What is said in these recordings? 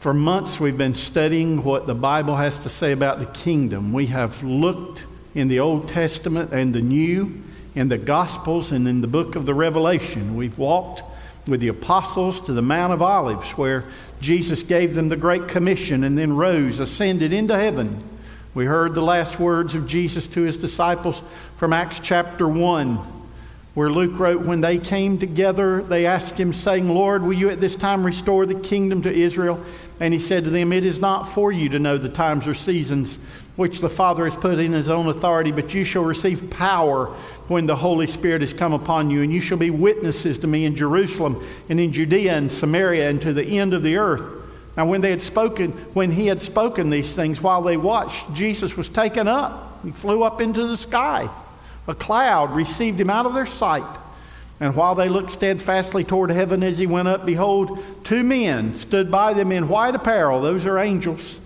For months, we've been studying what the Bible has to say about the kingdom. We have looked in the Old Testament and the New, in the Gospels, and in the book of the Revelation. We've walked with the apostles to the Mount of Olives, where Jesus gave them the Great Commission and then rose, ascended into heaven. We heard the last words of Jesus to his disciples from Acts chapter 1 where Luke wrote, When they came together, they asked him, saying, Lord, will you at this time restore the kingdom to Israel? And he said to them, It is not for you to know the times or seasons which the Father has put in his own authority, but you shall receive power when the Holy Spirit has come upon you, and you shall be witnesses to me in Jerusalem and in Judea and Samaria and to the end of the earth. Now, when they had spoken, when he had spoken these things, while they watched, Jesus was taken up. He flew up into the sky. A cloud received him out of their sight. And while they looked steadfastly toward heaven as he went up, behold, two men stood by them in white apparel. Those are angels,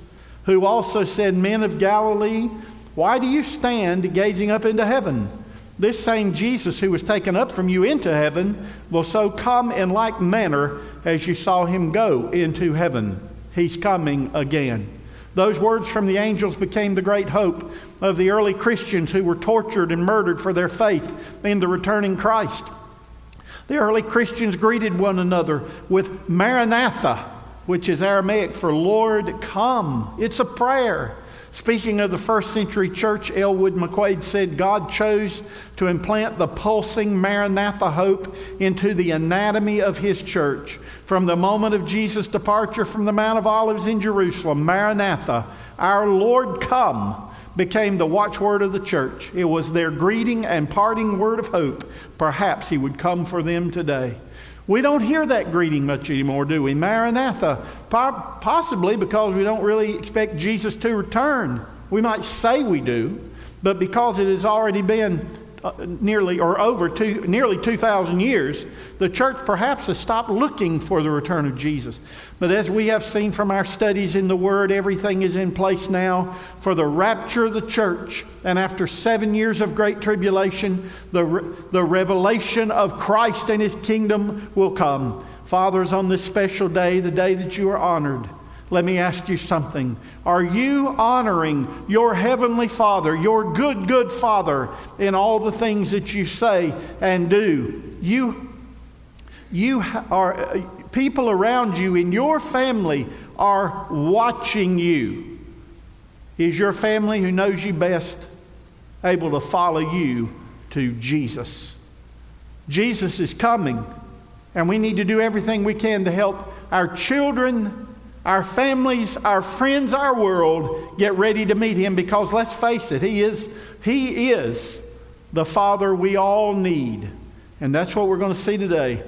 who also said, Men of Galilee, why do you stand gazing up into heaven? This same Jesus who was taken up from you into heaven will so come in like manner as you saw him go into heaven. He's coming again. Those words from the angels became the great hope of the early Christians who were tortured and murdered for their faith in the returning Christ. The early Christians greeted one another with Maranatha, which is Aramaic for Lord, come. It's a prayer. Speaking of the first century church, Elwood McQuaid said God chose to implant the pulsing Maranatha hope into the anatomy of his church. From the moment of Jesus' departure from the Mount of Olives in Jerusalem, Maranatha, our Lord come, became the watchword of the church. It was their greeting and parting word of hope. Perhaps he would come for them today. We don't hear that greeting much anymore, do we? Maranatha. Possibly because we don't really expect Jesus to return. We might say we do, but because it has already been Uh, nearly or over two, nearly 2,000 years, the church perhaps has stopped looking for the return of Jesus. But as we have seen from our studies in the Word, everything is in place now for the rapture of the church. And after seven years of great tribulation, the, the revelation of Christ and His kingdom will come. Fathers, on this special day, the day that you are honored, let me ask you something. Are you honoring your heavenly Father, your good, good Father, in all the things that you say and do? You, you are, people around you in your family are watching you. Is your family who knows you best able to follow you to Jesus? Jesus is coming, and we need to do everything we can to help our children our families, our friends, our world get ready to meet him because let's face it, he is, he is the Father we all need. And that's what we're going to see today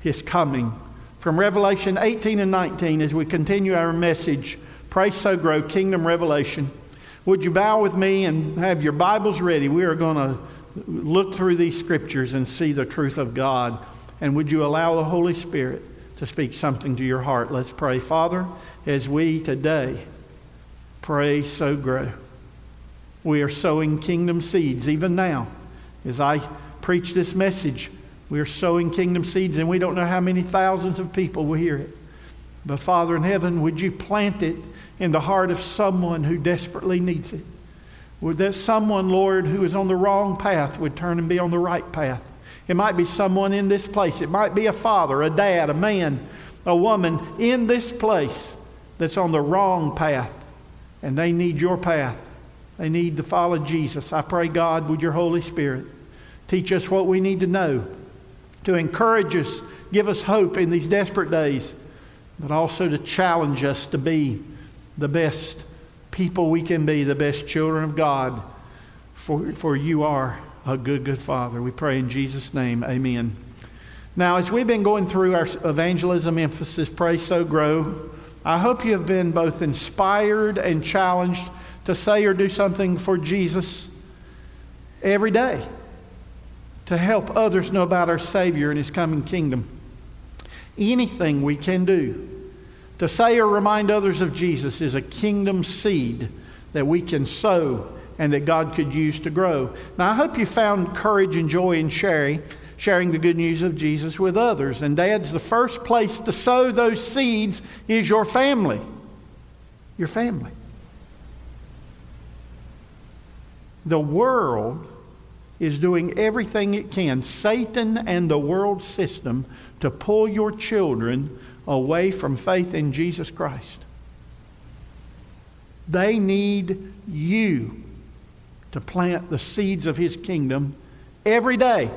his coming. From Revelation 18 and 19, as we continue our message, Pray Sow Grow Kingdom Revelation. Would you bow with me and have your Bibles ready? We are going to look through these scriptures and see the truth of God. And would you allow the Holy Spirit to speak something to your heart. Let's pray. Father, as we today pray, sow grow. We are sowing kingdom seeds even now. As I preach this message, we are sowing kingdom seeds, and we don't know how many thousands of people will hear it. But Father in heaven, would you plant it in the heart of someone who desperately needs it? Would that someone, Lord, who is on the wrong path would turn and be on the right path? It might be someone in this place. It might be a father, a dad, a man, a woman in this place that's on the wrong path, and they need your path. They need to follow Jesus. I pray, God, would your Holy Spirit teach us what we need to know, to encourage us, give us hope in these desperate days, but also to challenge us to be the best people we can be, the best children of God, for, for you are a good, good Father. We pray in Jesus' name. Amen. Now, as we've been going through our evangelism emphasis, Pray Sow Grow, I hope you have been both inspired and challenged to say or do something for Jesus every day to help others know about our Savior and His coming kingdom. Anything we can do to say or remind others of Jesus is a kingdom seed that we can sow and that God could use to grow. Now, I hope you found courage and joy in sharing, sharing the good news of Jesus with others. And dads, the first place to sow those seeds is your family. Your family. The world is doing everything it can, Satan and the world system, to pull your children away from faith in Jesus Christ. They need you to plant the seeds of his kingdom every day.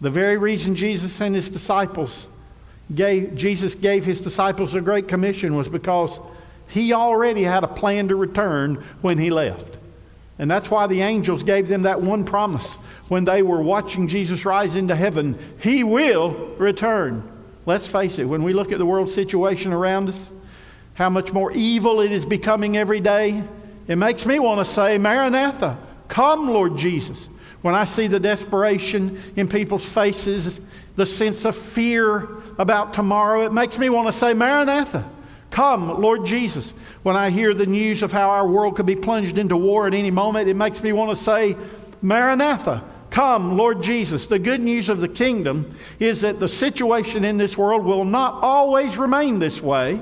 The very reason Jesus and his disciples gave, Jesus gave his disciples a great commission was because he already had a plan to return when he left. And that's why the angels gave them that one promise when they were watching Jesus rise into heaven He will return. Let's face it, when we look at the world situation around us, how much more evil it is becoming every day, it makes me want to say, Maranatha, come, Lord Jesus. When I see the desperation in people's faces, the sense of fear about tomorrow, it makes me want to say, Maranatha, come, Lord Jesus. When I hear the news of how our world could be plunged into war at any moment, it makes me want to say, Maranatha, Come, Lord Jesus. The good news of the kingdom is that the situation in this world will not always remain this way.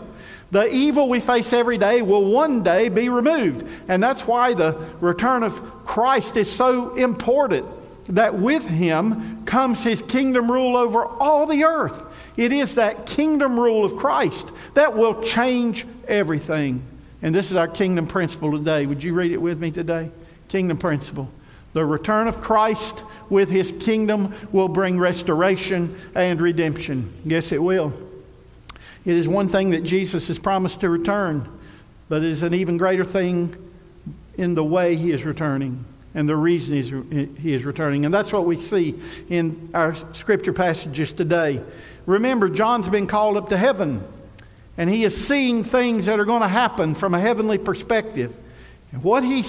The evil we face every day will one day be removed. And that's why the return of Christ is so important. That with him comes his kingdom rule over all the earth. It is that kingdom rule of Christ that will change everything. And this is our kingdom principle today. Would you read it with me today? Kingdom principle. The return of Christ with his kingdom will bring restoration and redemption. Yes, it will. It is one thing that Jesus has promised to return, but it is an even greater thing in the way he is returning and the reason he is returning. And that's what we see in our scripture passages today. Remember, John's been called up to heaven, and he is seeing things that are going to happen from a heavenly perspective. And what he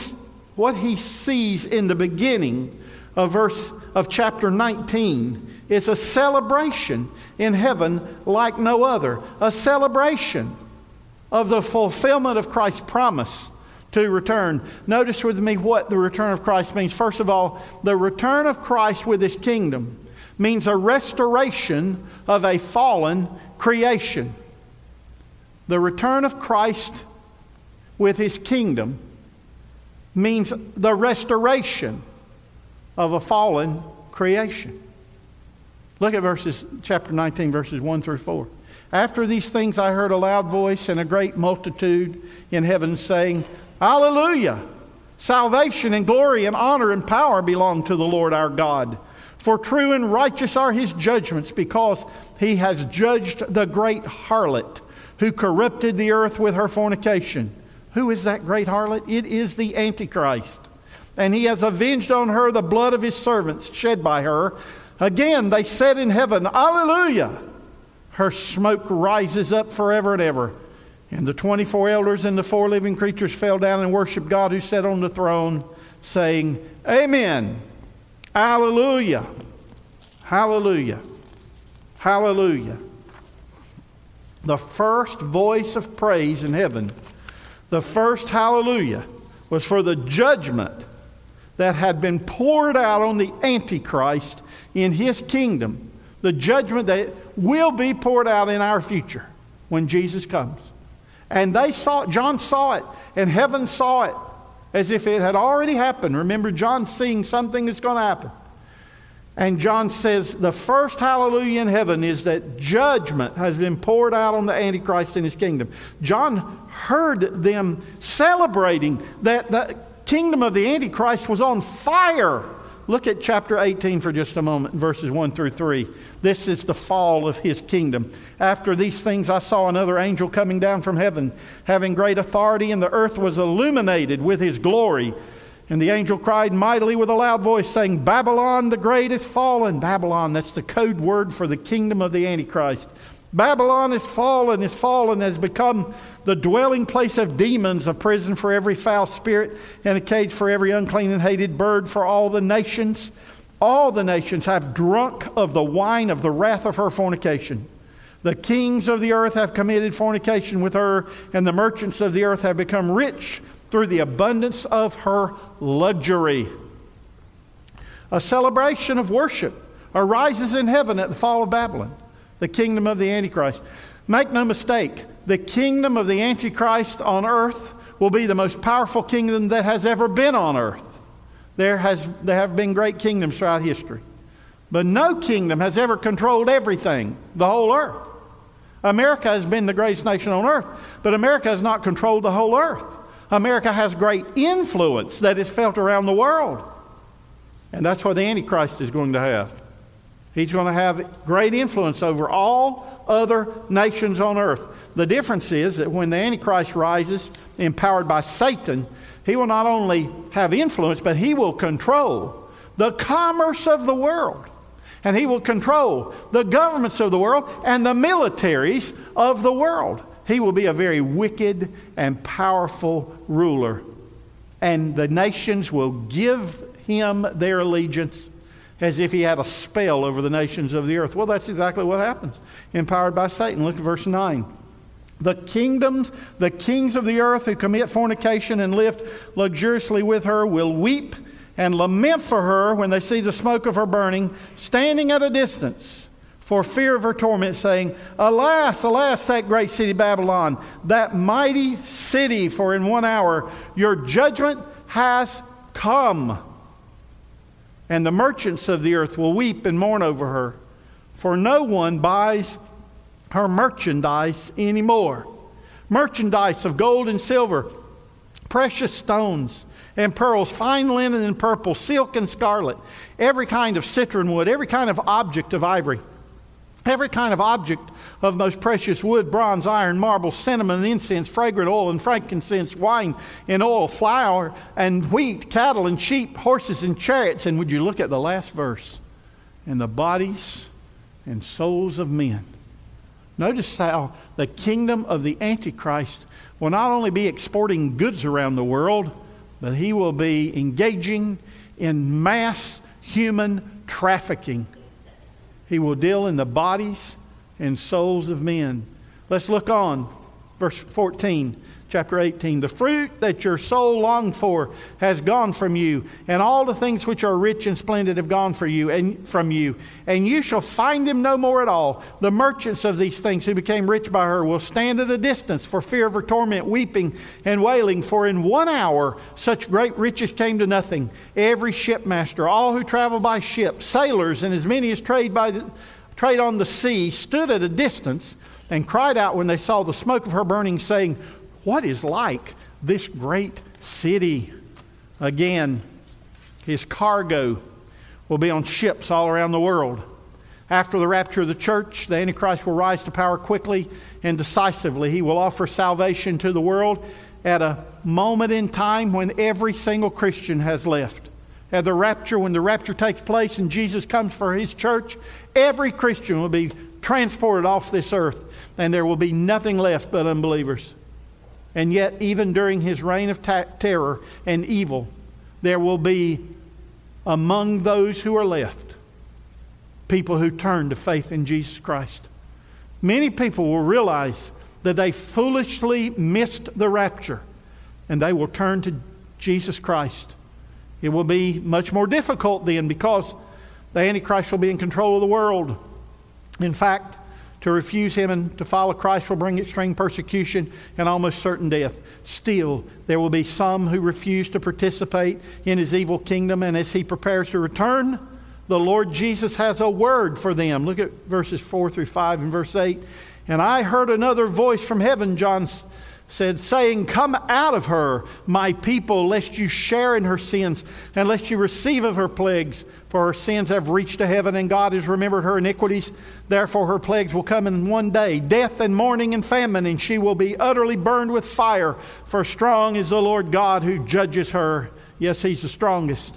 what he sees in the beginning of verse of chapter 19 is a celebration in heaven like no other, a celebration of the fulfillment of Christ's promise to return. Notice with me what the return of Christ means. First of all, the return of Christ with his kingdom means a restoration of a fallen creation. The return of Christ with his kingdom means the restoration of a fallen creation. Look at verses chapter 19 verses 1 through 4. After these things I heard a loud voice and a great multitude in heaven saying, Hallelujah! Salvation and glory and honor and power belong to the Lord our God. For true and righteous are his judgments, because he has judged the great harlot who corrupted the earth with her fornication who is that great harlot? It is the Antichrist. And he has avenged on her the blood of his servants shed by her. Again, they said in heaven, Alleluia! Her smoke rises up forever and ever. And the 24 elders and the four living creatures fell down and worshiped God who sat on the throne, saying, Amen. Hallelujah. Hallelujah. Hallelujah. The first voice of praise in heaven the first hallelujah was for the judgment that had been poured out on the Antichrist in his kingdom, the judgment that will be poured out in our future when Jesus comes. And they saw it, John saw it, and heaven saw it as if it had already happened. Remember, John seeing something that's going to happen. And John says the first hallelujah in heaven is that judgment has been poured out on the Antichrist in his kingdom. John heard them celebrating that the kingdom of the Antichrist was on fire. Look at chapter 18 for just a moment, verses 1 through 3. This is the fall of his kingdom. After these things, I saw another angel coming down from heaven, having great authority, and the earth was illuminated with his glory. And the angel cried mightily with a loud voice, saying, Babylon the great is fallen. Babylon, that's the code word for the kingdom of the Antichrist. Babylon is fallen, is fallen, has become the dwelling place of demons, a prison for every foul spirit, and a cage for every unclean and hated bird for all the nations. All the nations have drunk of the wine of the wrath of her fornication. The kings of the earth have committed fornication with her, and the merchants of the earth have become rich through the abundance of her luxury. A celebration of worship arises in heaven at the fall of Babylon, the kingdom of the Antichrist. Make no mistake, the kingdom of the Antichrist on earth will be the most powerful kingdom that has ever been on earth. There, has, there have been great kingdoms throughout history. But no kingdom has ever controlled everything, the whole earth. America has been the greatest nation on earth, but America has not controlled the whole earth. America has great influence that is felt around the world. And that's what the Antichrist is going to have. He's going to have great influence over all other nations on earth. The difference is that when the Antichrist rises, empowered by Satan, he will not only have influence, but he will control the commerce of the world. And he will control the governments of the world and the militaries of the world. He will be a very wicked and powerful ruler. And the nations will give him their allegiance as if he had a spell over the nations of the earth. Well, that's exactly what happens. Empowered by Satan. Look at verse 9. The kingdoms, the kings of the earth who commit fornication and live luxuriously with her will weep and lament for her when they see the smoke of her burning, standing at a distance for fear of her torment, saying, Alas, alas, that great city Babylon, that mighty city, for in one hour your judgment has come. And the merchants of the earth will weep and mourn over her, for no one buys her merchandise anymore. Merchandise of gold and silver, precious stones and pearls, fine linen and purple, silk and scarlet, every kind of citron wood, every kind of object of ivory, every kind of object of most precious wood, bronze, iron, marble, cinnamon, incense, fragrant oil, and frankincense, wine and oil, flour and wheat, cattle and sheep, horses and chariots. And would you look at the last verse? And the bodies and souls of men. Notice how the kingdom of the Antichrist will not only be exporting goods around the world, but he will be engaging in mass human trafficking. He will deal in the bodies and souls of men. Let's look on. Verse 14 chapter 18. The fruit that your soul longed for has gone from you, and all the things which are rich and splendid have gone for you and from you, and you shall find them no more at all. The merchants of these things who became rich by her will stand at a distance for fear of her torment, weeping and wailing, for in one hour such great riches came to nothing. Every shipmaster, all who travel by ship, sailors, and as many as trade by the, trade on the sea, stood at a distance and cried out when they saw the smoke of her burning, saying, what is like this great city. Again, his cargo will be on ships all around the world. After the rapture of the church, the Antichrist will rise to power quickly and decisively. He will offer salvation to the world at a moment in time when every single Christian has left. At the rapture, when the rapture takes place and Jesus comes for his church, every Christian will be transported off this earth, and there will be nothing left but unbelievers. And yet, even during his reign of ta- terror and evil, there will be among those who are left people who turn to faith in Jesus Christ. Many people will realize that they foolishly missed the rapture and they will turn to Jesus Christ. It will be much more difficult then because the Antichrist will be in control of the world. In fact, to refuse him and to follow Christ will bring extreme persecution and almost certain death. Still, there will be some who refuse to participate in his evil kingdom, and as he prepares to return, the Lord Jesus has a word for them. Look at verses 4 through 5 and verse 8. And I heard another voice from heaven, John said, saying, Come out of her, my people, lest you share in her sins, and lest you receive of her plagues. For her sins have reached to heaven, and God has remembered her iniquities. Therefore, her plagues will come in one day death and mourning and famine, and she will be utterly burned with fire. For strong is the Lord God who judges her. Yes, He's the strongest.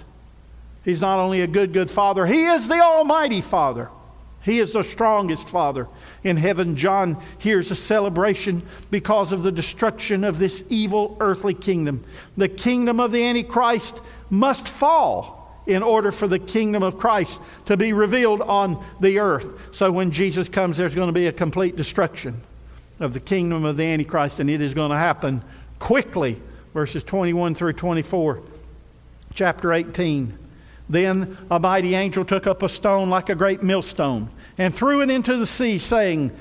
He's not only a good, good Father, He is the Almighty Father. He is the strongest Father. In heaven, John hears a celebration because of the destruction of this evil earthly kingdom. The kingdom of the Antichrist must fall in order for the kingdom of Christ to be revealed on the earth. So when Jesus comes, there's going to be a complete destruction of the kingdom of the Antichrist, and it is going to happen quickly. Verses 21 through 24. Chapter 18. Then a mighty angel took up a stone like a great millstone and threw it into the sea, saying,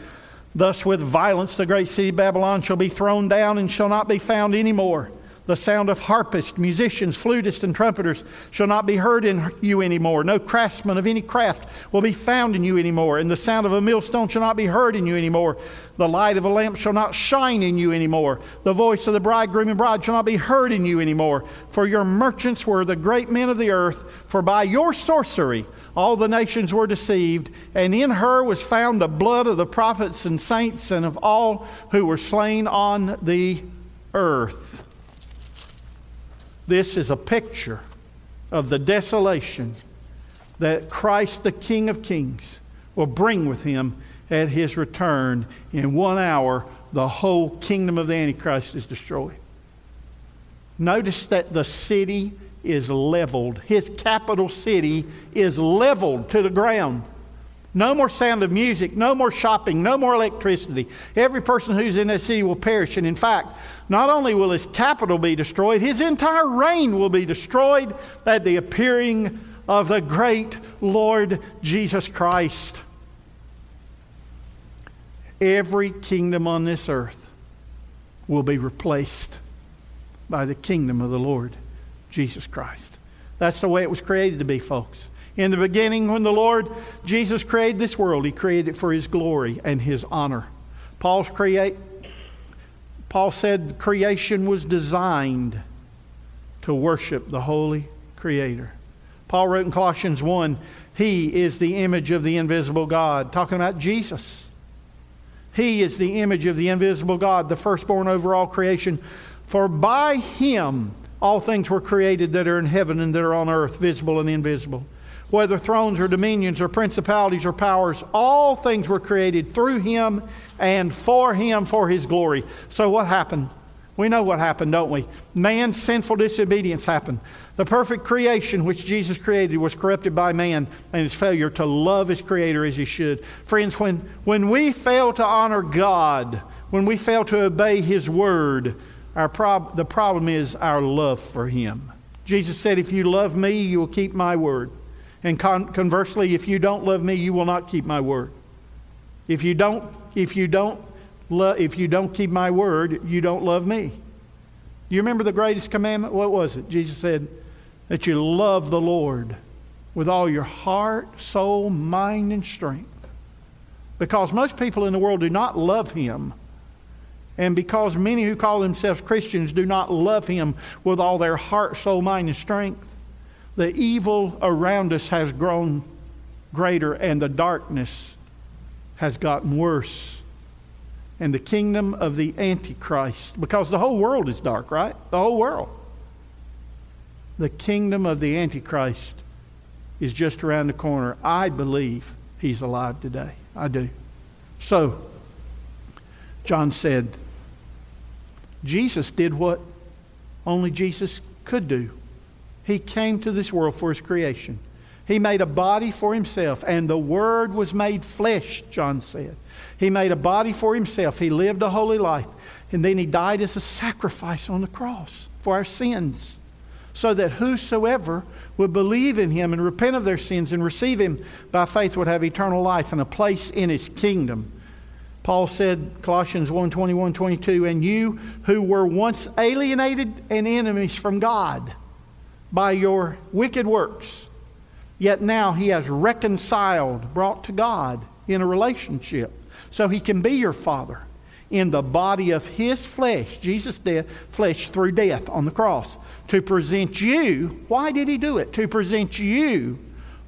Thus with violence the great city Babylon shall be thrown down and shall not be found any more. The sound of harpists, musicians, flutists, and trumpeters shall not be heard in you anymore. No craftsman of any craft will be found in you anymore. And the sound of a millstone shall not be heard in you anymore. The light of a lamp shall not shine in you anymore. The voice of the bridegroom and bride shall not be heard in you anymore. For your merchants were the great men of the earth. For by your sorcery all the nations were deceived. And in her was found the blood of the prophets and saints and of all who were slain on the earth. This is a picture of the desolation that Christ, the King of Kings, will bring with him at his return. In one hour, the whole kingdom of the Antichrist is destroyed. Notice that the city is leveled. His capital city is leveled to the ground. No more sound of music, no more shopping, no more electricity. Every person who's in that city will perish. And in fact, not only will his capital be destroyed, his entire reign will be destroyed at the appearing of the great Lord Jesus Christ. Every kingdom on this earth will be replaced by the kingdom of the Lord Jesus Christ. That's the way it was created to be, folks. In the beginning, when the Lord Jesus created this world, He created it for His glory and His honor. Paul's create, Paul said creation was designed to worship the Holy Creator. Paul wrote in Colossians 1 He is the image of the invisible God, talking about Jesus. He is the image of the invisible God, the firstborn over all creation. For by Him all things were created that are in heaven and that are on earth, visible and invisible whether thrones or dominions or principalities or powers, all things were created through him and for him for his glory. So, what happened? We know what happened, don't we? Man's sinful disobedience happened. The perfect creation which Jesus created was corrupted by man and his failure to love his creator as he should. Friends, when, when we fail to honor God, when we fail to obey his word, our prob- the problem is our love for him. Jesus said, If you love me, you will keep my word. And con- conversely, if you don't love me, you will not keep my word. If you don't, if you don't, lo- if you don't keep my word, you don't love me. You remember the greatest commandment? What was it? Jesus said that you love the Lord with all your heart, soul, mind, and strength. Because most people in the world do not love Him. And because many who call themselves Christians do not love Him with all their heart, soul, mind, and strength, the evil around us has grown greater and the darkness has gotten worse. And the kingdom of the Antichrist, because the whole world is dark, right? The whole world. The kingdom of the Antichrist is just around the corner. I believe he's alive today. I do. So, John said, Jesus did what only Jesus could do. He came to this world for his creation. He made a body for himself, and the Word was made flesh, John said. He made a body for himself. He lived a holy life, and then he died as a sacrifice on the cross for our sins, so that whosoever would believe in him and repent of their sins and receive him by faith would have eternal life and a place in his kingdom. Paul said, Colossians 1 21, 22, and you who were once alienated and enemies from God by your wicked works. Yet now he has reconciled, brought to God in a relationship. So he can be your father in the body of his flesh, Jesus' death, flesh through death on the cross, to present you. Why did he do it? To present you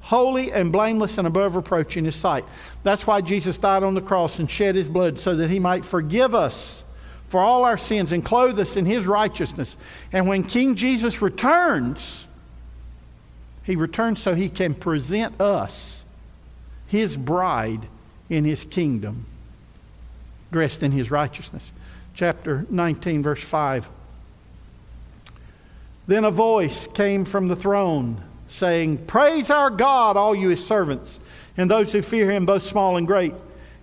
holy and blameless and above reproach in his sight. That's why Jesus died on the cross and shed his blood so that he might forgive us for all our sins and clothe us in his righteousness. And when King Jesus returns, he returns so he can present us, his bride, in his kingdom, dressed in his righteousness. Chapter 19, verse 5. Then a voice came from the throne saying, Praise our God, all you his servants, and those who fear him, both small and great.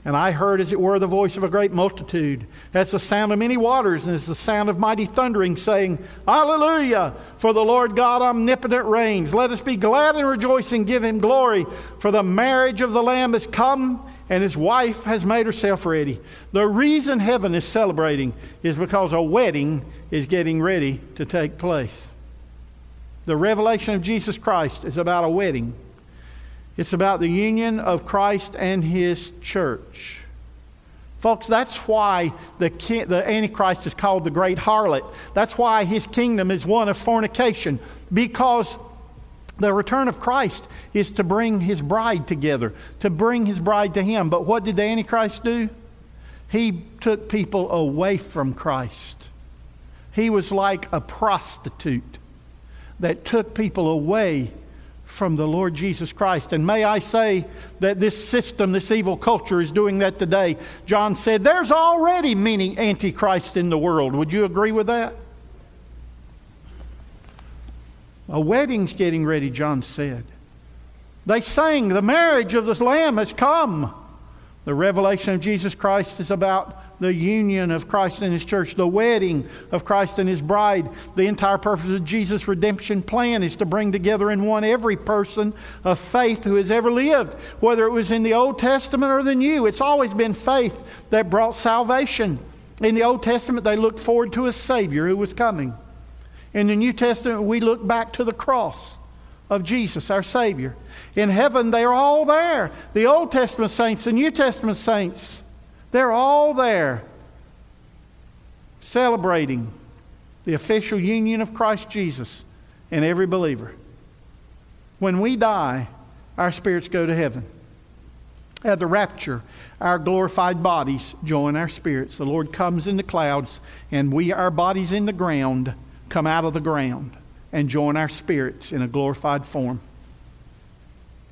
And I heard, as it were, the voice of a great multitude, as the sound of many waters, and as the sound of mighty thundering, saying, Alleluia! For the Lord God omnipotent reigns. Let us be glad and rejoice and give him glory, for the marriage of the Lamb is come, and his wife has made herself ready. The reason heaven is celebrating is because a wedding is getting ready to take place. The revelation of Jesus Christ is about a wedding. It's about the union of Christ and his church. Folks, that's why the, the Antichrist is called the great harlot. That's why his kingdom is one of fornication, because the return of Christ is to bring his bride together, to bring his bride to him. But what did the Antichrist do? He took people away from Christ. He was like a prostitute that took people away from the Lord Jesus Christ. And may I say that this system, this evil culture, is doing that today. John said, There's already many antichrists in the world. Would you agree with that? A wedding's getting ready, John said. They sang, The marriage of the Lamb has come. The revelation of Jesus Christ is about the union of Christ and His church, the wedding of Christ and His bride. The entire purpose of Jesus' redemption plan is to bring together in one every person of faith who has ever lived, whether it was in the Old Testament or the New. It's always been faith that brought salvation. In the Old Testament, they looked forward to a Savior who was coming. In the New Testament, we look back to the cross of Jesus, our Savior. In heaven, they are all there. The Old Testament saints, the New Testament saints, they're all there celebrating the official union of Christ Jesus and every believer. When we die, our spirits go to heaven. At the rapture, our glorified bodies join our spirits. The Lord comes in the clouds, and we, our bodies in the ground, come out of the ground and join our spirits in a glorified form.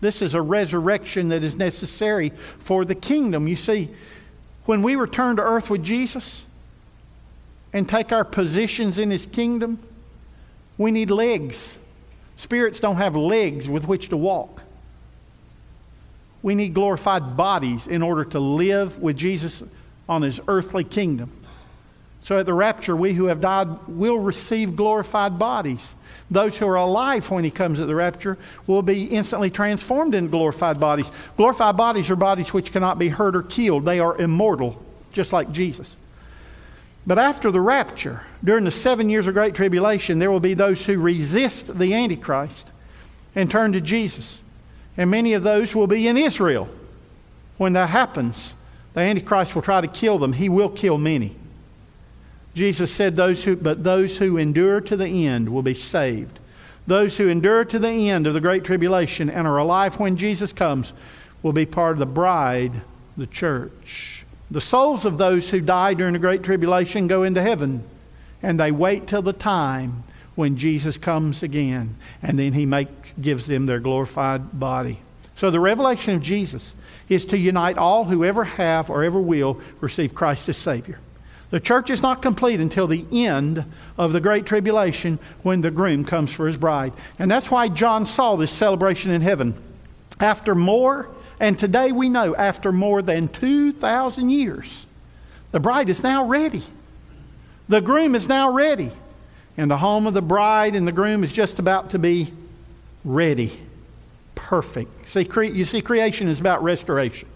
This is a resurrection that is necessary for the kingdom. You see, when we return to earth with Jesus and take our positions in his kingdom, we need legs. Spirits don't have legs with which to walk. We need glorified bodies in order to live with Jesus on his earthly kingdom. So at the rapture, we who have died will receive glorified bodies. Those who are alive when he comes at the rapture will be instantly transformed into glorified bodies. Glorified bodies are bodies which cannot be hurt or killed, they are immortal, just like Jesus. But after the rapture, during the seven years of great tribulation, there will be those who resist the Antichrist and turn to Jesus. And many of those will be in Israel. When that happens, the Antichrist will try to kill them. He will kill many. Jesus said, those who, But those who endure to the end will be saved. Those who endure to the end of the great tribulation and are alive when Jesus comes will be part of the bride, the church. The souls of those who die during the great tribulation go into heaven, and they wait till the time when Jesus comes again, and then he makes, gives them their glorified body. So the revelation of Jesus is to unite all who ever have or ever will receive Christ as Savior. The church is not complete until the end of the Great Tribulation when the groom comes for his bride. And that's why John saw this celebration in heaven. After more, and today we know, after more than 2,000 years, the bride is now ready. The groom is now ready. And the home of the bride and the groom is just about to be ready. Perfect. See, you see, creation is about restoration.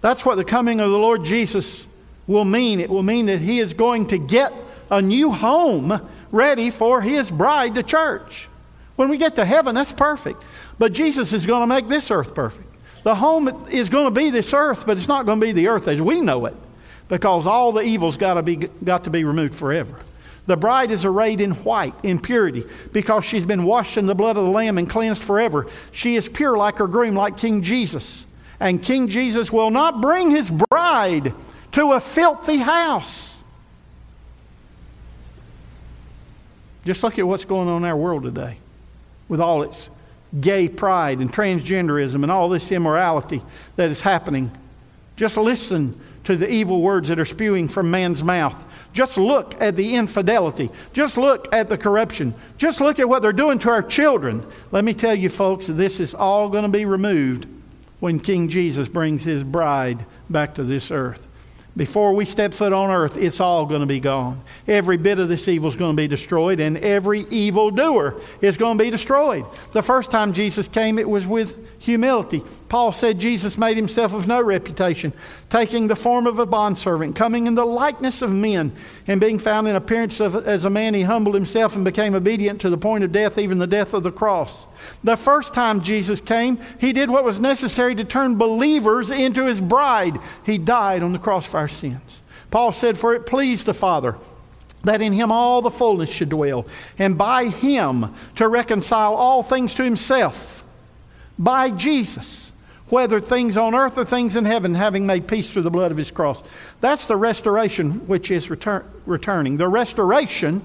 That's what the coming of the Lord Jesus will mean. It will mean that he is going to get a new home ready for his bride, the church. When we get to heaven, that's perfect. But Jesus is going to make this earth perfect. The home is going to be this earth, but it's not going to be the earth as we know it because all the evil's got to be, got to be removed forever. The bride is arrayed in white, in purity, because she's been washed in the blood of the Lamb and cleansed forever. She is pure like her groom, like King Jesus. And King Jesus will not bring his bride to a filthy house. Just look at what's going on in our world today with all its gay pride and transgenderism and all this immorality that is happening. Just listen to the evil words that are spewing from man's mouth. Just look at the infidelity. Just look at the corruption. Just look at what they're doing to our children. Let me tell you, folks, this is all going to be removed when King Jesus brings his bride back to this earth. Before we step foot on earth, it's all going to be gone. Every bit of this evil is going to be destroyed, and every evildoer is going to be destroyed. The first time Jesus came, it was with humility. Paul said Jesus made himself of no reputation, taking the form of a bondservant, coming in the likeness of men, and being found in appearance of, as a man, he humbled himself and became obedient to the point of death, even the death of the cross. The first time Jesus came, he did what was necessary to turn believers into his bride. He died on the cross for our sins. Paul said, For it pleased the Father that in him all the fullness should dwell, and by him to reconcile all things to himself by Jesus, whether things on earth or things in heaven, having made peace through the blood of his cross. That's the restoration which is return, returning. The restoration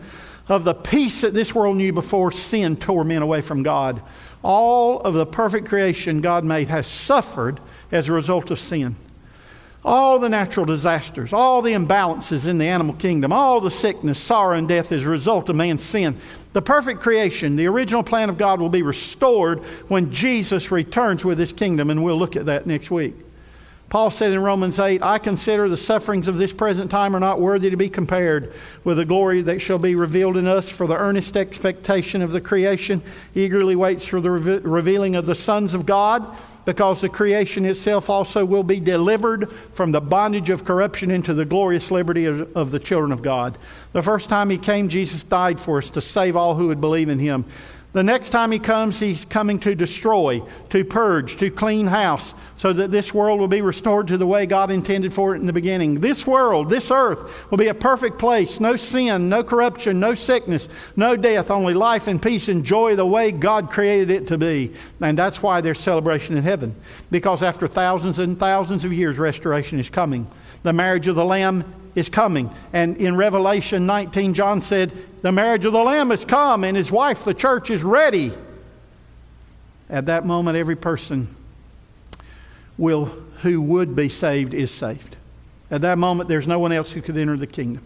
of the peace that this world knew before sin tore men away from God. All of the perfect creation God made has suffered as a result of sin all the natural disasters, all the imbalances in the animal kingdom, all the sickness, sorrow, and death as a result of man's sin. The perfect creation, the original plan of God, will be restored when Jesus returns with his kingdom, and we'll look at that next week. Paul said in Romans 8, I consider the sufferings of this present time are not worthy to be compared with the glory that shall be revealed in us, for the earnest expectation of the creation eagerly waits for the revealing of the sons of God because the creation itself also will be delivered from the bondage of corruption into the glorious liberty of, of, the children of God. The first time he came, Jesus died for us to save all who would believe in him. The next time he comes, he's coming to destroy, to purge, to clean house, so that this world will be restored to the way God intended for it in the beginning. This world, this earth, will be a perfect place. No sin, no corruption, no sickness, no death, only life and peace and joy the way God created it to be. And that's why there's celebration in heaven. Because after thousands and thousands of years, restoration is coming. The marriage of the Lamb is coming. And in Revelation 19, John said, The marriage of the Lamb has come, and his wife, the church, is ready. At that moment, every person will, who would be saved is saved. At that moment, there's no one else who could enter the kingdom.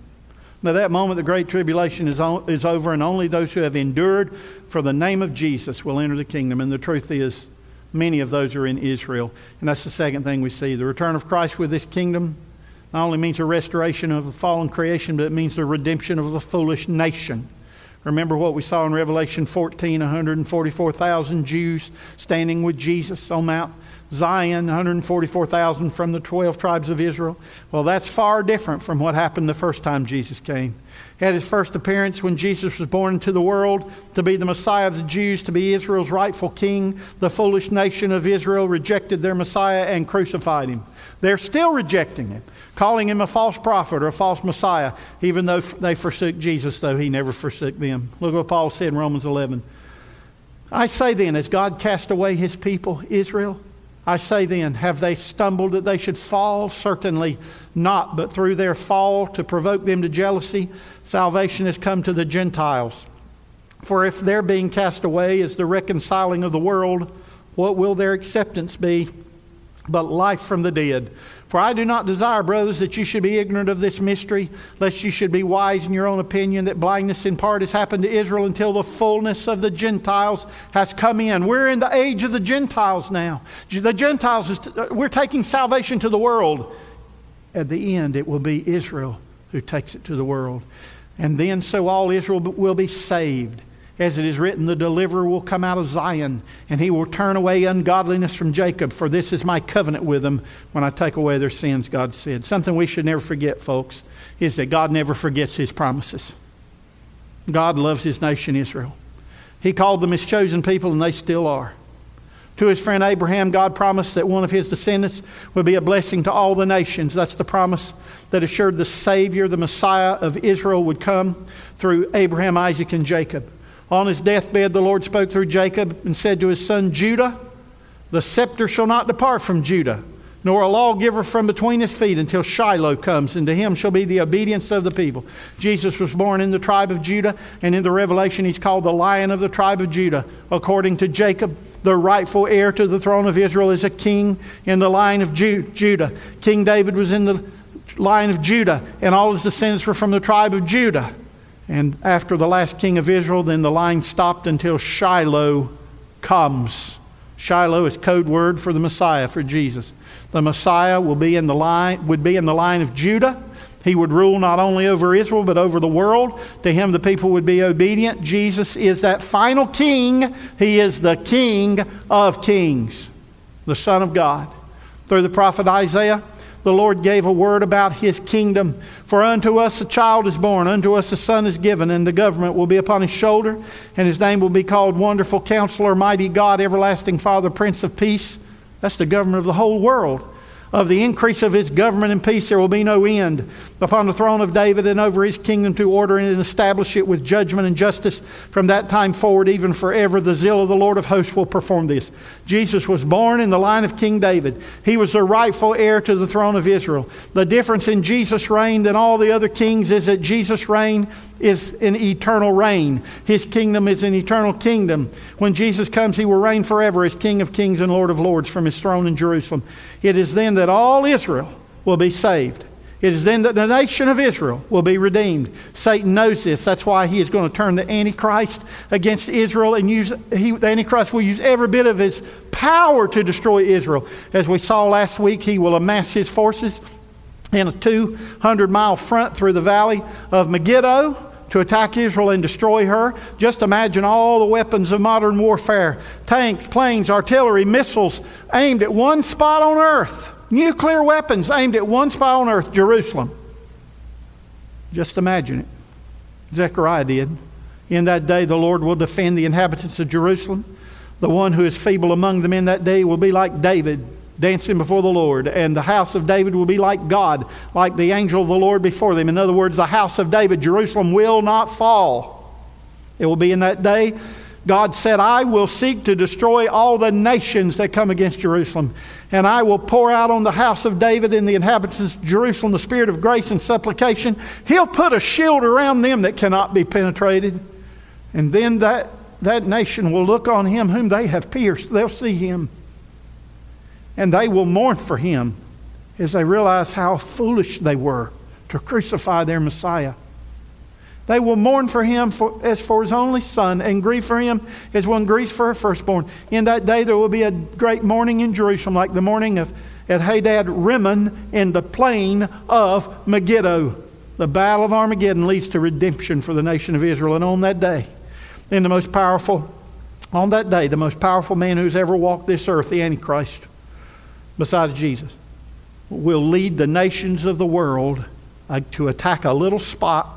Now, that moment, the Great Tribulation is, on, is over, and only those who have endured for the name of Jesus will enter the kingdom. And the truth is, many of those are in Israel. And that's the second thing we see. The return of Christ with this kingdom not only means a restoration of a fallen creation, but it means the redemption of the foolish nation. Remember what we saw in Revelation 14 144,000 Jews standing with Jesus on Mount Zion, 144,000 from the 12 tribes of Israel. Well, that's far different from what happened the first time Jesus came. Had his first appearance when Jesus was born into the world to be the Messiah of the Jews, to be Israel's rightful king. The foolish nation of Israel rejected their Messiah and crucified him. They're still rejecting him calling him a false prophet or a false Messiah, even though they forsook Jesus, though he never forsook them. Look what Paul said in Romans 11. I say then, as God cast away his people, Israel, I say then, have they stumbled that they should fall? Certainly not, but through their fall to provoke them to jealousy, salvation has come to the Gentiles. For if their being cast away is the reconciling of the world, what will their acceptance be but life from the dead? For I do not desire, brothers, that you should be ignorant of this mystery, lest you should be wise in your own opinion, that blindness in part has happened to Israel until the fullness of the Gentiles has come in. We're in the age of the Gentiles now. The Gentiles, is, uh, we're taking salvation to the world. At the end, it will be Israel who takes it to the world. And then, so all Israel will be saved. As it is written, the deliverer will come out of Zion, and he will turn away ungodliness from Jacob, for this is my covenant with them when I take away their sins, God said. Something we should never forget, folks, is that God never forgets his promises. God loves his nation, Israel. He called them his chosen people, and they still are. To his friend Abraham, God promised that one of his descendants would be a blessing to all the nations. That's the promise that assured the Savior, the Messiah of Israel, would come through Abraham, Isaac, and Jacob. On his deathbed, the Lord spoke through Jacob and said to his son Judah, The scepter shall not depart from Judah, nor a lawgiver from between his feet until Shiloh comes, and to him shall be the obedience of the people. Jesus was born in the tribe of Judah, and in the Revelation, he's called the Lion of the tribe of Judah. According to Jacob, the rightful heir to the throne of Israel is a king in the line of Ju- Judah. King David was in the line of Judah, and all his descendants were from the tribe of Judah. And after the last king of Israel, then the line stopped until Shiloh comes. Shiloh is code word for the Messiah, for Jesus. The Messiah will be in the line, would be in the line of Judah. He would rule not only over Israel, but over the world. To him, the people would be obedient. Jesus is that final king. He is the king of kings, the Son of God. Through the prophet Isaiah, the Lord gave a word about his kingdom. For unto us a child is born, unto us a son is given, and the government will be upon his shoulder, and his name will be called Wonderful Counselor, Mighty God, Everlasting Father, Prince of Peace. That's the government of the whole world. Of the increase of his government and peace there will be no end. Upon the throne of David and over his kingdom to order and establish it with judgment and justice from that time forward, even forever. The zeal of the Lord of hosts will perform this. Jesus was born in the line of King David. He was the rightful heir to the throne of Israel. The difference in Jesus' reign than all the other kings is that Jesus' reign is an eternal reign. His kingdom is an eternal kingdom. When Jesus comes, he will reign forever as King of kings and Lord of lords from his throne in Jerusalem. It is then that all Israel will be saved. It is then that the nation of Israel will be redeemed. Satan knows this. That's why he is going to turn the Antichrist against Israel and use he, the Antichrist will use every bit of his power to destroy Israel. As we saw last week, he will amass his forces in a 200 mile front through the valley of Megiddo to attack Israel and destroy her. Just imagine all the weapons of modern warfare tanks, planes, artillery, missiles aimed at one spot on earth. Nuclear weapons aimed at one spot on earth, Jerusalem. Just imagine it. Zechariah did. In that day, the Lord will defend the inhabitants of Jerusalem. The one who is feeble among them in that day will be like David dancing before the Lord. And the house of David will be like God, like the angel of the Lord before them. In other words, the house of David, Jerusalem, will not fall. It will be in that day. God said, I will seek to destroy all the nations that come against Jerusalem, and I will pour out on the house of David and the inhabitants of Jerusalem the spirit of grace and supplication. He'll put a shield around them that cannot be penetrated. And then that, that nation will look on him whom they have pierced. They'll see him and they will mourn for him as they realize how foolish they were to crucify their Messiah. They will mourn for him for, as for his only son and grieve for him as one grieves for her firstborn. In that day there will be a great mourning in Jerusalem, like the mourning of at Hadad Rimmon in the plain of Megiddo. The battle of Armageddon leads to redemption for the nation of Israel. And on that day, in the most powerful, on that day, the most powerful man who's ever walked this earth, the Antichrist, besides Jesus, will lead the nations of the world uh, to attack a little spot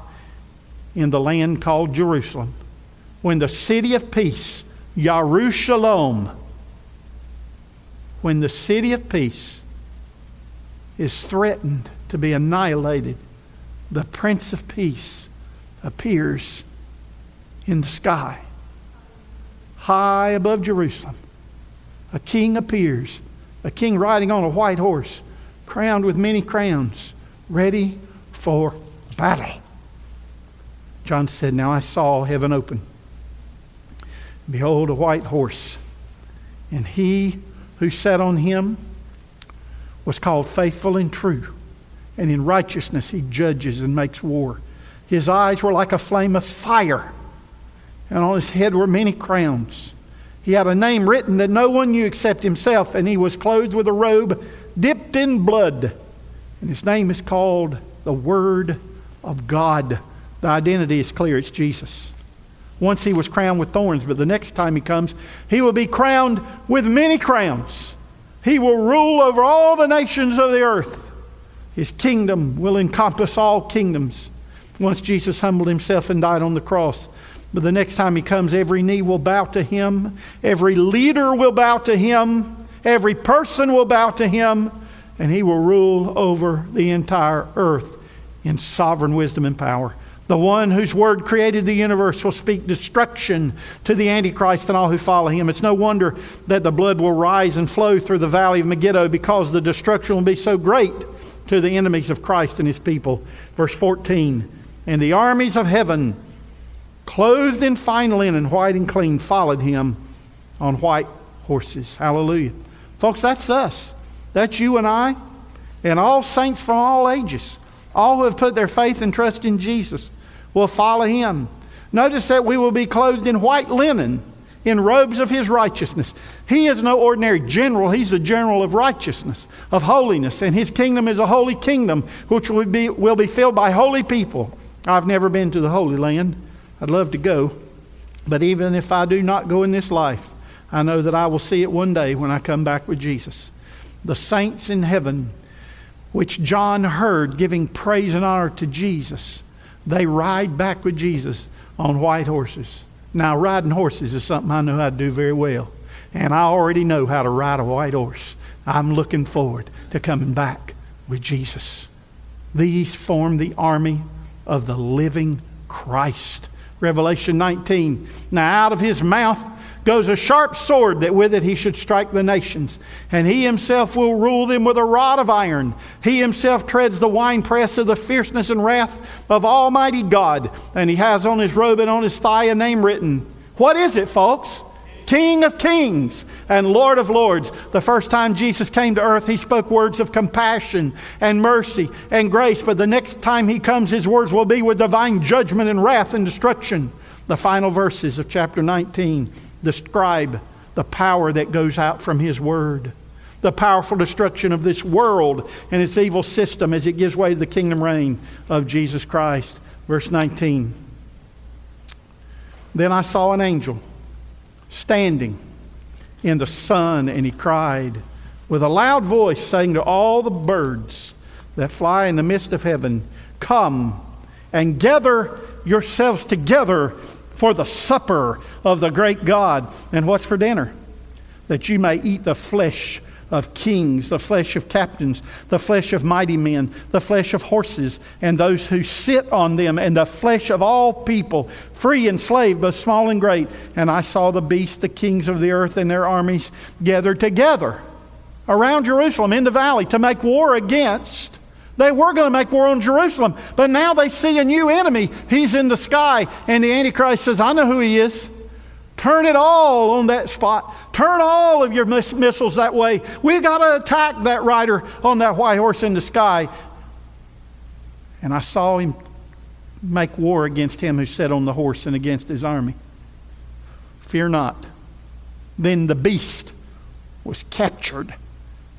in the land called Jerusalem. When the city of peace, Yarushalom, when the city of peace is threatened to be annihilated, the Prince of Peace appears in the sky. High above Jerusalem, a king appears a king riding on a white horse, crowned with many crowns, ready for battle. John said, Now I saw heaven open. Behold, a white horse, and he who sat on him was called faithful and true, and in righteousness he judges and makes war. His eyes were like a flame of fire, and on his head were many crowns. He had a name written that no one knew except himself, and he was clothed with a robe dipped in blood. And his name is called the Word of God. The identity is clear it's Jesus. Once he was crowned with thorns, but the next time he comes, he will be crowned with many crowns. He will rule over all the nations of the earth. His kingdom will encompass all kingdoms. Once Jesus humbled himself and died on the cross, but the next time he comes, every knee will bow to him, every leader will bow to him, every person will bow to him, and he will rule over the entire earth in sovereign wisdom and power. The one whose word created the universe will speak destruction to the Antichrist and all who follow him. It's no wonder that the blood will rise and flow through the valley of Megiddo because the destruction will be so great to the enemies of Christ and his people. Verse 14 And the armies of heaven clothed in fine linen, white and clean, followed him on white horses. Hallelujah. Folks, that's us. That's you and I, and all saints from all ages. All who have put their faith and trust in Jesus will follow him. Notice that we will be clothed in white linen. in robes of his righteousness. He is no ordinary general, he's the general of righteousness, of holiness, and his kingdom is a holy kingdom which will be, will be filled by holy people. I've never been to the Holy Land. I'd love to go. But even if I do not go in this life, I know that I will see it one day when I come back with Jesus. The saints in heaven, which John heard giving praise and honor to Jesus, they ride back with Jesus on white horses. Now, riding horses is something I know how to do very well. And I already know how to ride a white horse. I'm looking forward to coming back with Jesus. These form the army of the living Christ. Revelation 19. Now, out of his mouth goes a sharp sword that with it he should strike the nations. And he himself will rule them with a rod of iron. He himself treads the winepress of the fierceness and wrath of Almighty God. And he has on his robe and on his thigh a name written. What is it, folks? King of kings and Lord of lords. The first time Jesus came to earth, he spoke words of compassion and mercy and grace. But the next time he comes, his words will be with divine judgment and wrath and destruction. The final verses of chapter 19 describe the power that goes out from his word. The powerful destruction of this world and its evil system as it gives way to the kingdom reign of Jesus Christ. Verse 19. Then I saw an angel standing in the sun, and he cried with a loud voice, saying to all the birds that fly in the midst of heaven, Come and gather yourselves together for the supper of the great God. And what's for dinner? That you may eat the flesh of kings, the flesh of captains, the flesh of mighty men, the flesh of horses, and those who sit on them, and the flesh of all people, free and slave, both small and great. And I saw the beasts, the kings of the earth, and their armies gathered together around Jerusalem in the valley to make war against. They were going to make war on Jerusalem, but now they see a new enemy. He's in the sky, and the Antichrist says, I know who he is. Turn it all on that spot. Turn all of your miss- missiles that way. We've got to attack that rider on that white horse in the sky. And I saw him make war against him who sat on the horse and against his army. Fear not. Then the beast was captured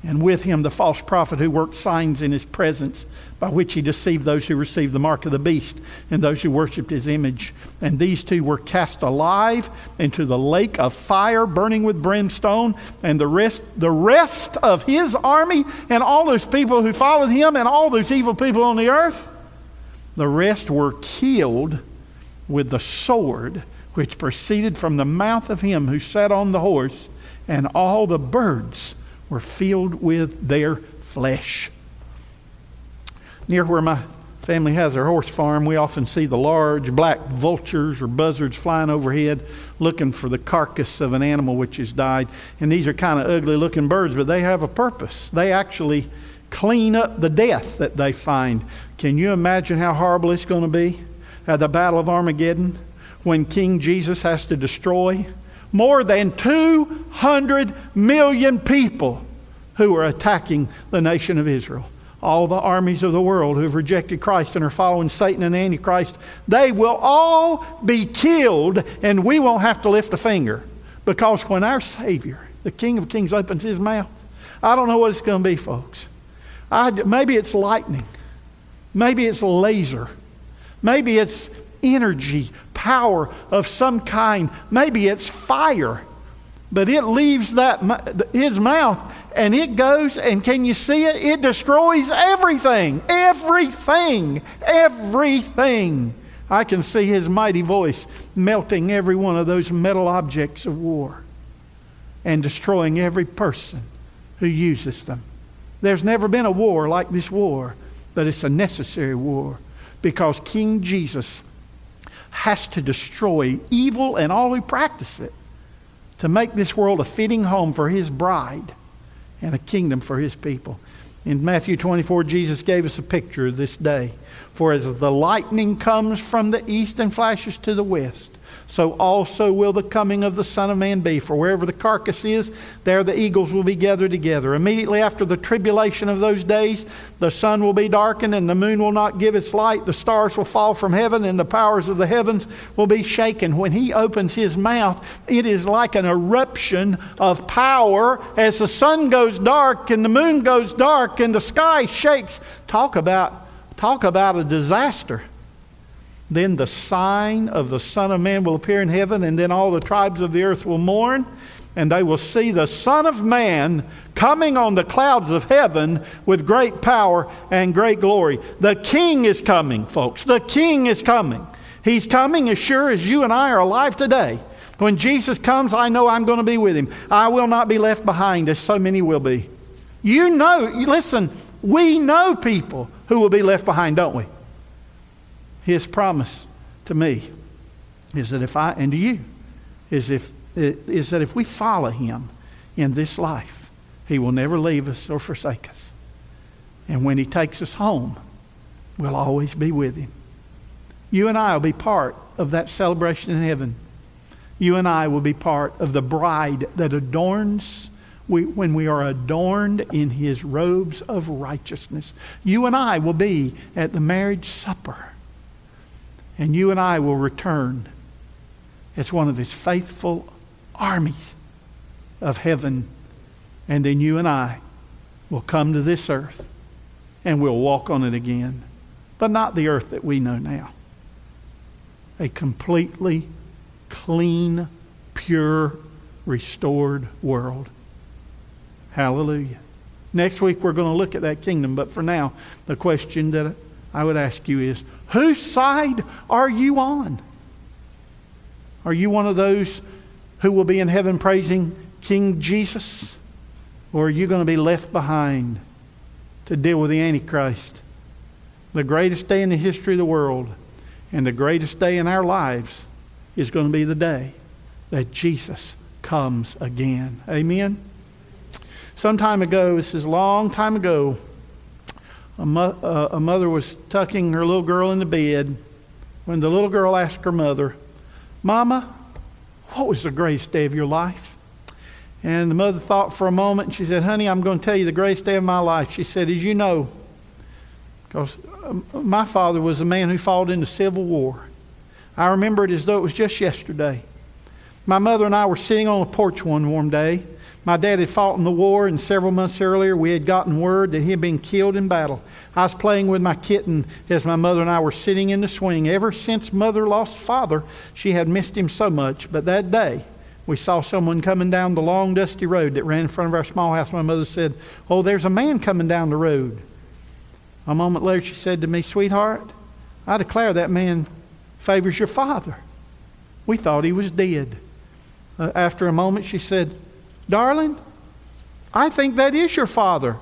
and with him the false prophet who worked signs in his presence, by which he deceived those who received the mark of the beast and those who worshipped his image. And these two were cast alive into the lake of fire burning with brimstone, and the rest, the rest of his army and all those people who followed him and all those evil people on the earth, the rest were killed with the sword which proceeded from the mouth of him who sat on the horse, and all the birds were filled with their flesh. Near where my family has their horse farm, we often see the large black vultures or buzzards flying overhead looking for the carcass of an animal which has died. And these are kind of ugly looking birds, but they have a purpose. They actually clean up the death that they find. Can you imagine how horrible it's going to be at the Battle of Armageddon when King Jesus has to destroy more than 200 million people who are attacking the nation of Israel. All the armies of the world who have rejected Christ and are following Satan and Antichrist, they will all be killed, and we won't have to lift a finger. Because when our Savior, the King of Kings, opens his mouth, I don't know what it's going to be, folks. I, maybe it's lightning. Maybe it's laser. Maybe it's energy, power of some kind. Maybe it's fire. But it leaves that his mouth and it goes and can you see it? It destroys everything. Everything. Everything. I can see his mighty voice melting every one of those metal objects of war and destroying every person who uses them. There's never been a war like this war, but it's a necessary war because King Jesus has to destroy evil and all who practice it to make this world a fitting home for his bride and a kingdom for his people. In Matthew 24, Jesus gave us a picture of this day. For as the lightning comes from the east and flashes to the west, so also will the coming of the Son of Man be. For wherever the carcass is, there the eagles will be gathered together. Immediately after the tribulation of those days, the sun will be darkened, and the moon will not give its light. The stars will fall from heaven, and the powers of the heavens will be shaken. When he opens his mouth, it is like an eruption of power as the sun goes dark, and the moon goes dark, and the sky shakes. Talk about, talk about a disaster. Then the sign of the Son of Man will appear in heaven, and then all the tribes of the earth will mourn, and they will see the Son of Man coming on the clouds of heaven with great power and great glory. The King is coming, folks. The King is coming. He's coming as sure as you and I are alive today. When Jesus comes, I know I'm going to be with him. I will not be left behind, as so many will be. You know, listen, we know people who will be left behind, don't we? His promise to me is that if I, and to you, is, if, is that if we follow Him in this life, He will never leave us or forsake us. And when He takes us home, we'll always be with Him. You and I will be part of that celebration in heaven. You and I will be part of the bride that adorns we, when we are adorned in his robes of righteousness. You and I will be at the marriage supper and you and I will return as one of his faithful armies of heaven. And then you and I will come to this earth and we'll walk on it again. But not the earth that we know now. A completely clean, pure, restored world. Hallelujah. Next week we're going to look at that kingdom, but for now, the question that I would ask you is whose side are you on? Are you one of those who will be in heaven praising King Jesus? Or are you going to be left behind to deal with the Antichrist? The greatest day in the history of the world and the greatest day in our lives is going to be the day that Jesus comes again. Amen? Some time ago, this is a long time ago, a, mo- uh, a mother was tucking her little girl in the bed when the little girl asked her mother, Mama, what was the greatest day of your life? And the mother thought for a moment and she said, Honey, I'm going to tell you the greatest day of my life. She said, As you know, because um, my father was a man who fought in the Civil War. I remember it as though it was just yesterday. My mother and I were sitting on a porch one warm day my dad had fought in the war, and several months earlier, we had gotten word that he had been killed in battle. I was playing with my kitten as my mother and I were sitting in the swing. Ever since mother lost father, she had missed him so much. But that day, we saw someone coming down the long, dusty road that ran in front of our small house. My mother said, Oh, there's a man coming down the road. A moment later, she said to me, Sweetheart, I declare that man favors your father. We thought he was dead. Uh, after a moment, she said, Darling, I think that is your father.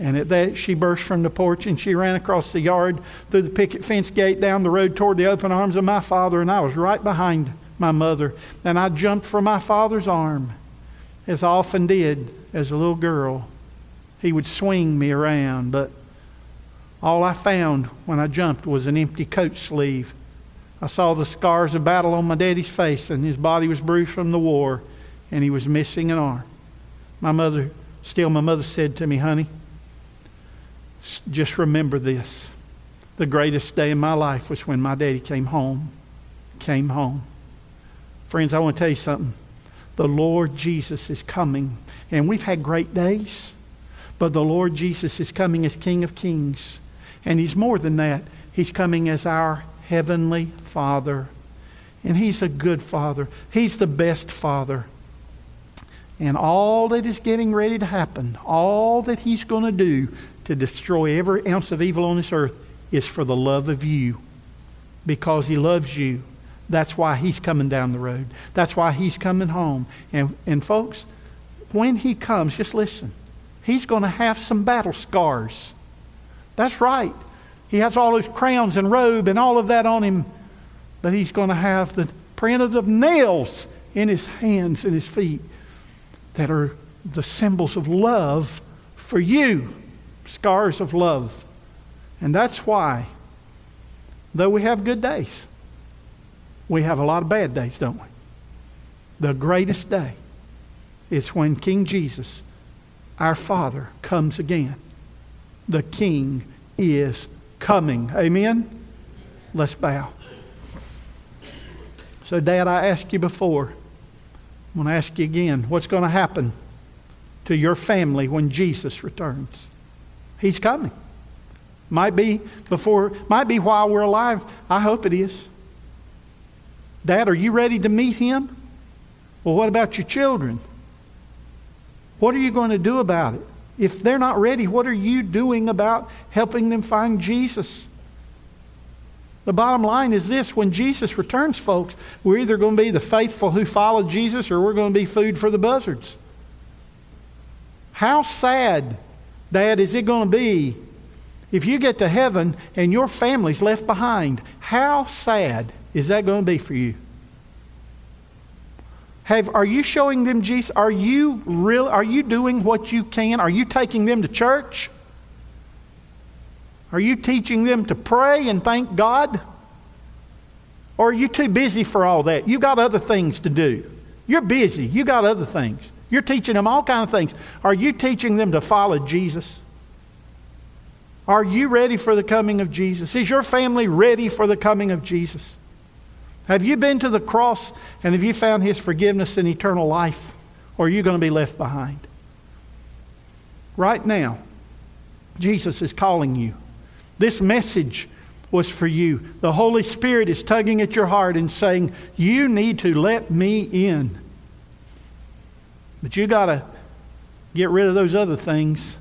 And at that, she burst from the porch and she ran across the yard through the picket fence gate down the road toward the open arms of my father. And I was right behind my mother. And I jumped for my father's arm, as I often did as a little girl. He would swing me around, but all I found when I jumped was an empty coat sleeve. I saw the scars of battle on my daddy's face, and his body was bruised from the war and he was missing an arm. My mother, still, my mother said to me, honey, just remember this. The greatest day in my life was when my daddy came home. Came home. Friends, I want to tell you something. The Lord Jesus is coming. And we've had great days, but the Lord Jesus is coming as King of Kings. And He's more than that. He's coming as our Heavenly Father. And He's a good Father. He's the best Father. And all that is getting ready to happen, all that He's going to do to destroy every ounce of evil on this earth is for the love of you. Because He loves you. That's why He's coming down the road. That's why He's coming home. And, and folks, when He comes, just listen. He's going to have some battle scars. That's right. He has all those crowns and robe and all of that on him. But he's going to have the print of nails in his hands and his feet that are the symbols of love for you, scars of love. And that's why, though we have good days, We have a lot of bad days, don't we? The greatest day is when King Jesus, our Father, comes again. The King is coming. Amen? Let's bow. So, Dad, I asked you before. I'm going to ask you again what's going to happen to your family when Jesus returns? He's coming. Might be before, might be while we're alive. I hope it is. Dad, are you ready to meet him? Well, what about your children? What are you going to do about it? If they're not ready, what are you doing about helping them find Jesus? The bottom line is this when Jesus returns, folks, we're either going to be the faithful who followed Jesus or we're going to be food for the buzzards. How sad, Dad, is it going to be if you get to heaven and your family's left behind? How sad is that going to be for you? Have, are you showing them Jesus? Are you real? Are you doing what you can? Are you taking them to church? Are you teaching them to pray and thank God? Or are you too busy for all that? You've got other things to do. You're busy. You've got other things. You're teaching them all kinds of things. Are you teaching them to follow Jesus? Are you ready for the coming of Jesus? Is your family ready for the coming of Jesus? Have you been to the cross and have you found his forgiveness and eternal life? Or are you going to be left behind? Right now, Jesus is calling you. This message was for you. The Holy Spirit is tugging at your heart and saying, You need to let me in. But you got to get rid of those other things,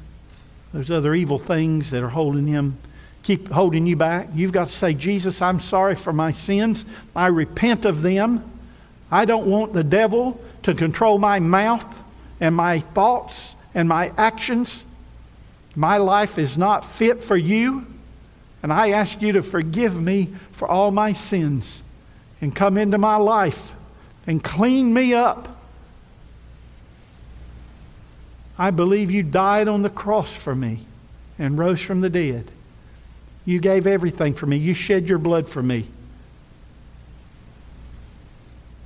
those other evil things that are holding him keep holding you back. You've got to say, Jesus, I'm sorry for my sins. I repent of them. I don't want the devil to control my mouth and my thoughts and my actions. My life is not fit for you. And I ask you to forgive me for all my sins and come into my life and clean me up. I believe you died on the cross for me and rose from the dead. You gave everything for me. You shed your blood for me.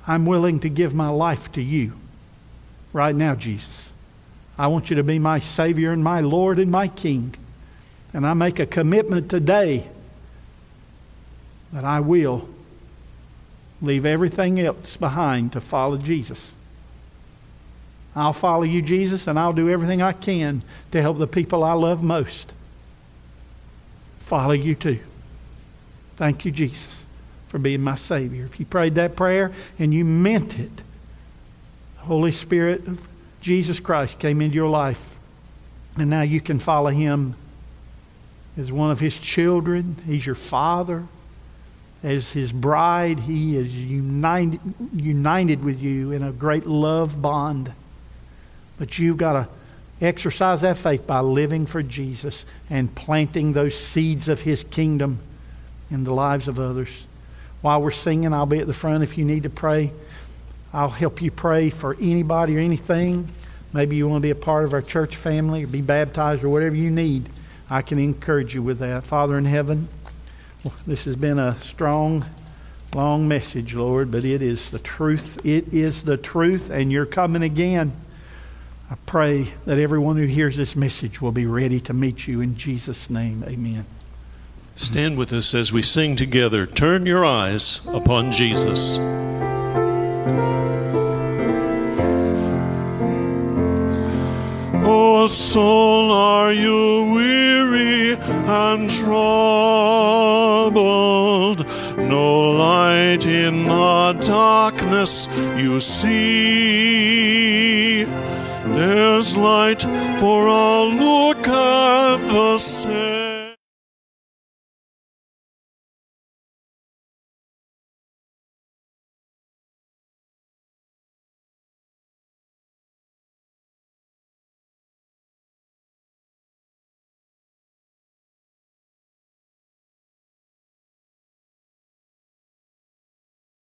I'm willing to give my life to you right now, Jesus. I want you to be my Savior and my Lord and my King. And I make a commitment today that I will leave everything else behind to follow Jesus. I'll follow you, Jesus, and I'll do everything I can to help the people I love most follow you too. Thank you, Jesus, for being my Savior. If you prayed that prayer and you meant it, the Holy Spirit of Jesus Christ came into your life, and now you can follow Him as one of His children. He's your Father. As His bride, He is united, united with you in a great love bond. But you've got to Exercise that faith by living for Jesus and planting those seeds of His kingdom in the lives of others. While we're singing, I'll be at the front if you need to pray. I'll help you pray for anybody or anything. Maybe you want to be a part of our church family or be baptized or whatever you need. I can encourage you with that. Father in heaven, this has been a strong, long message, Lord, but it is the truth. It is the truth, and you're coming again. I pray that everyone who hears this message will be ready to meet you in Jesus' name. Amen. Stand with us as we sing together. Turn your eyes upon Jesus. Soul, are you weary and troubled? No light in the darkness you see. There's light for all look at the same.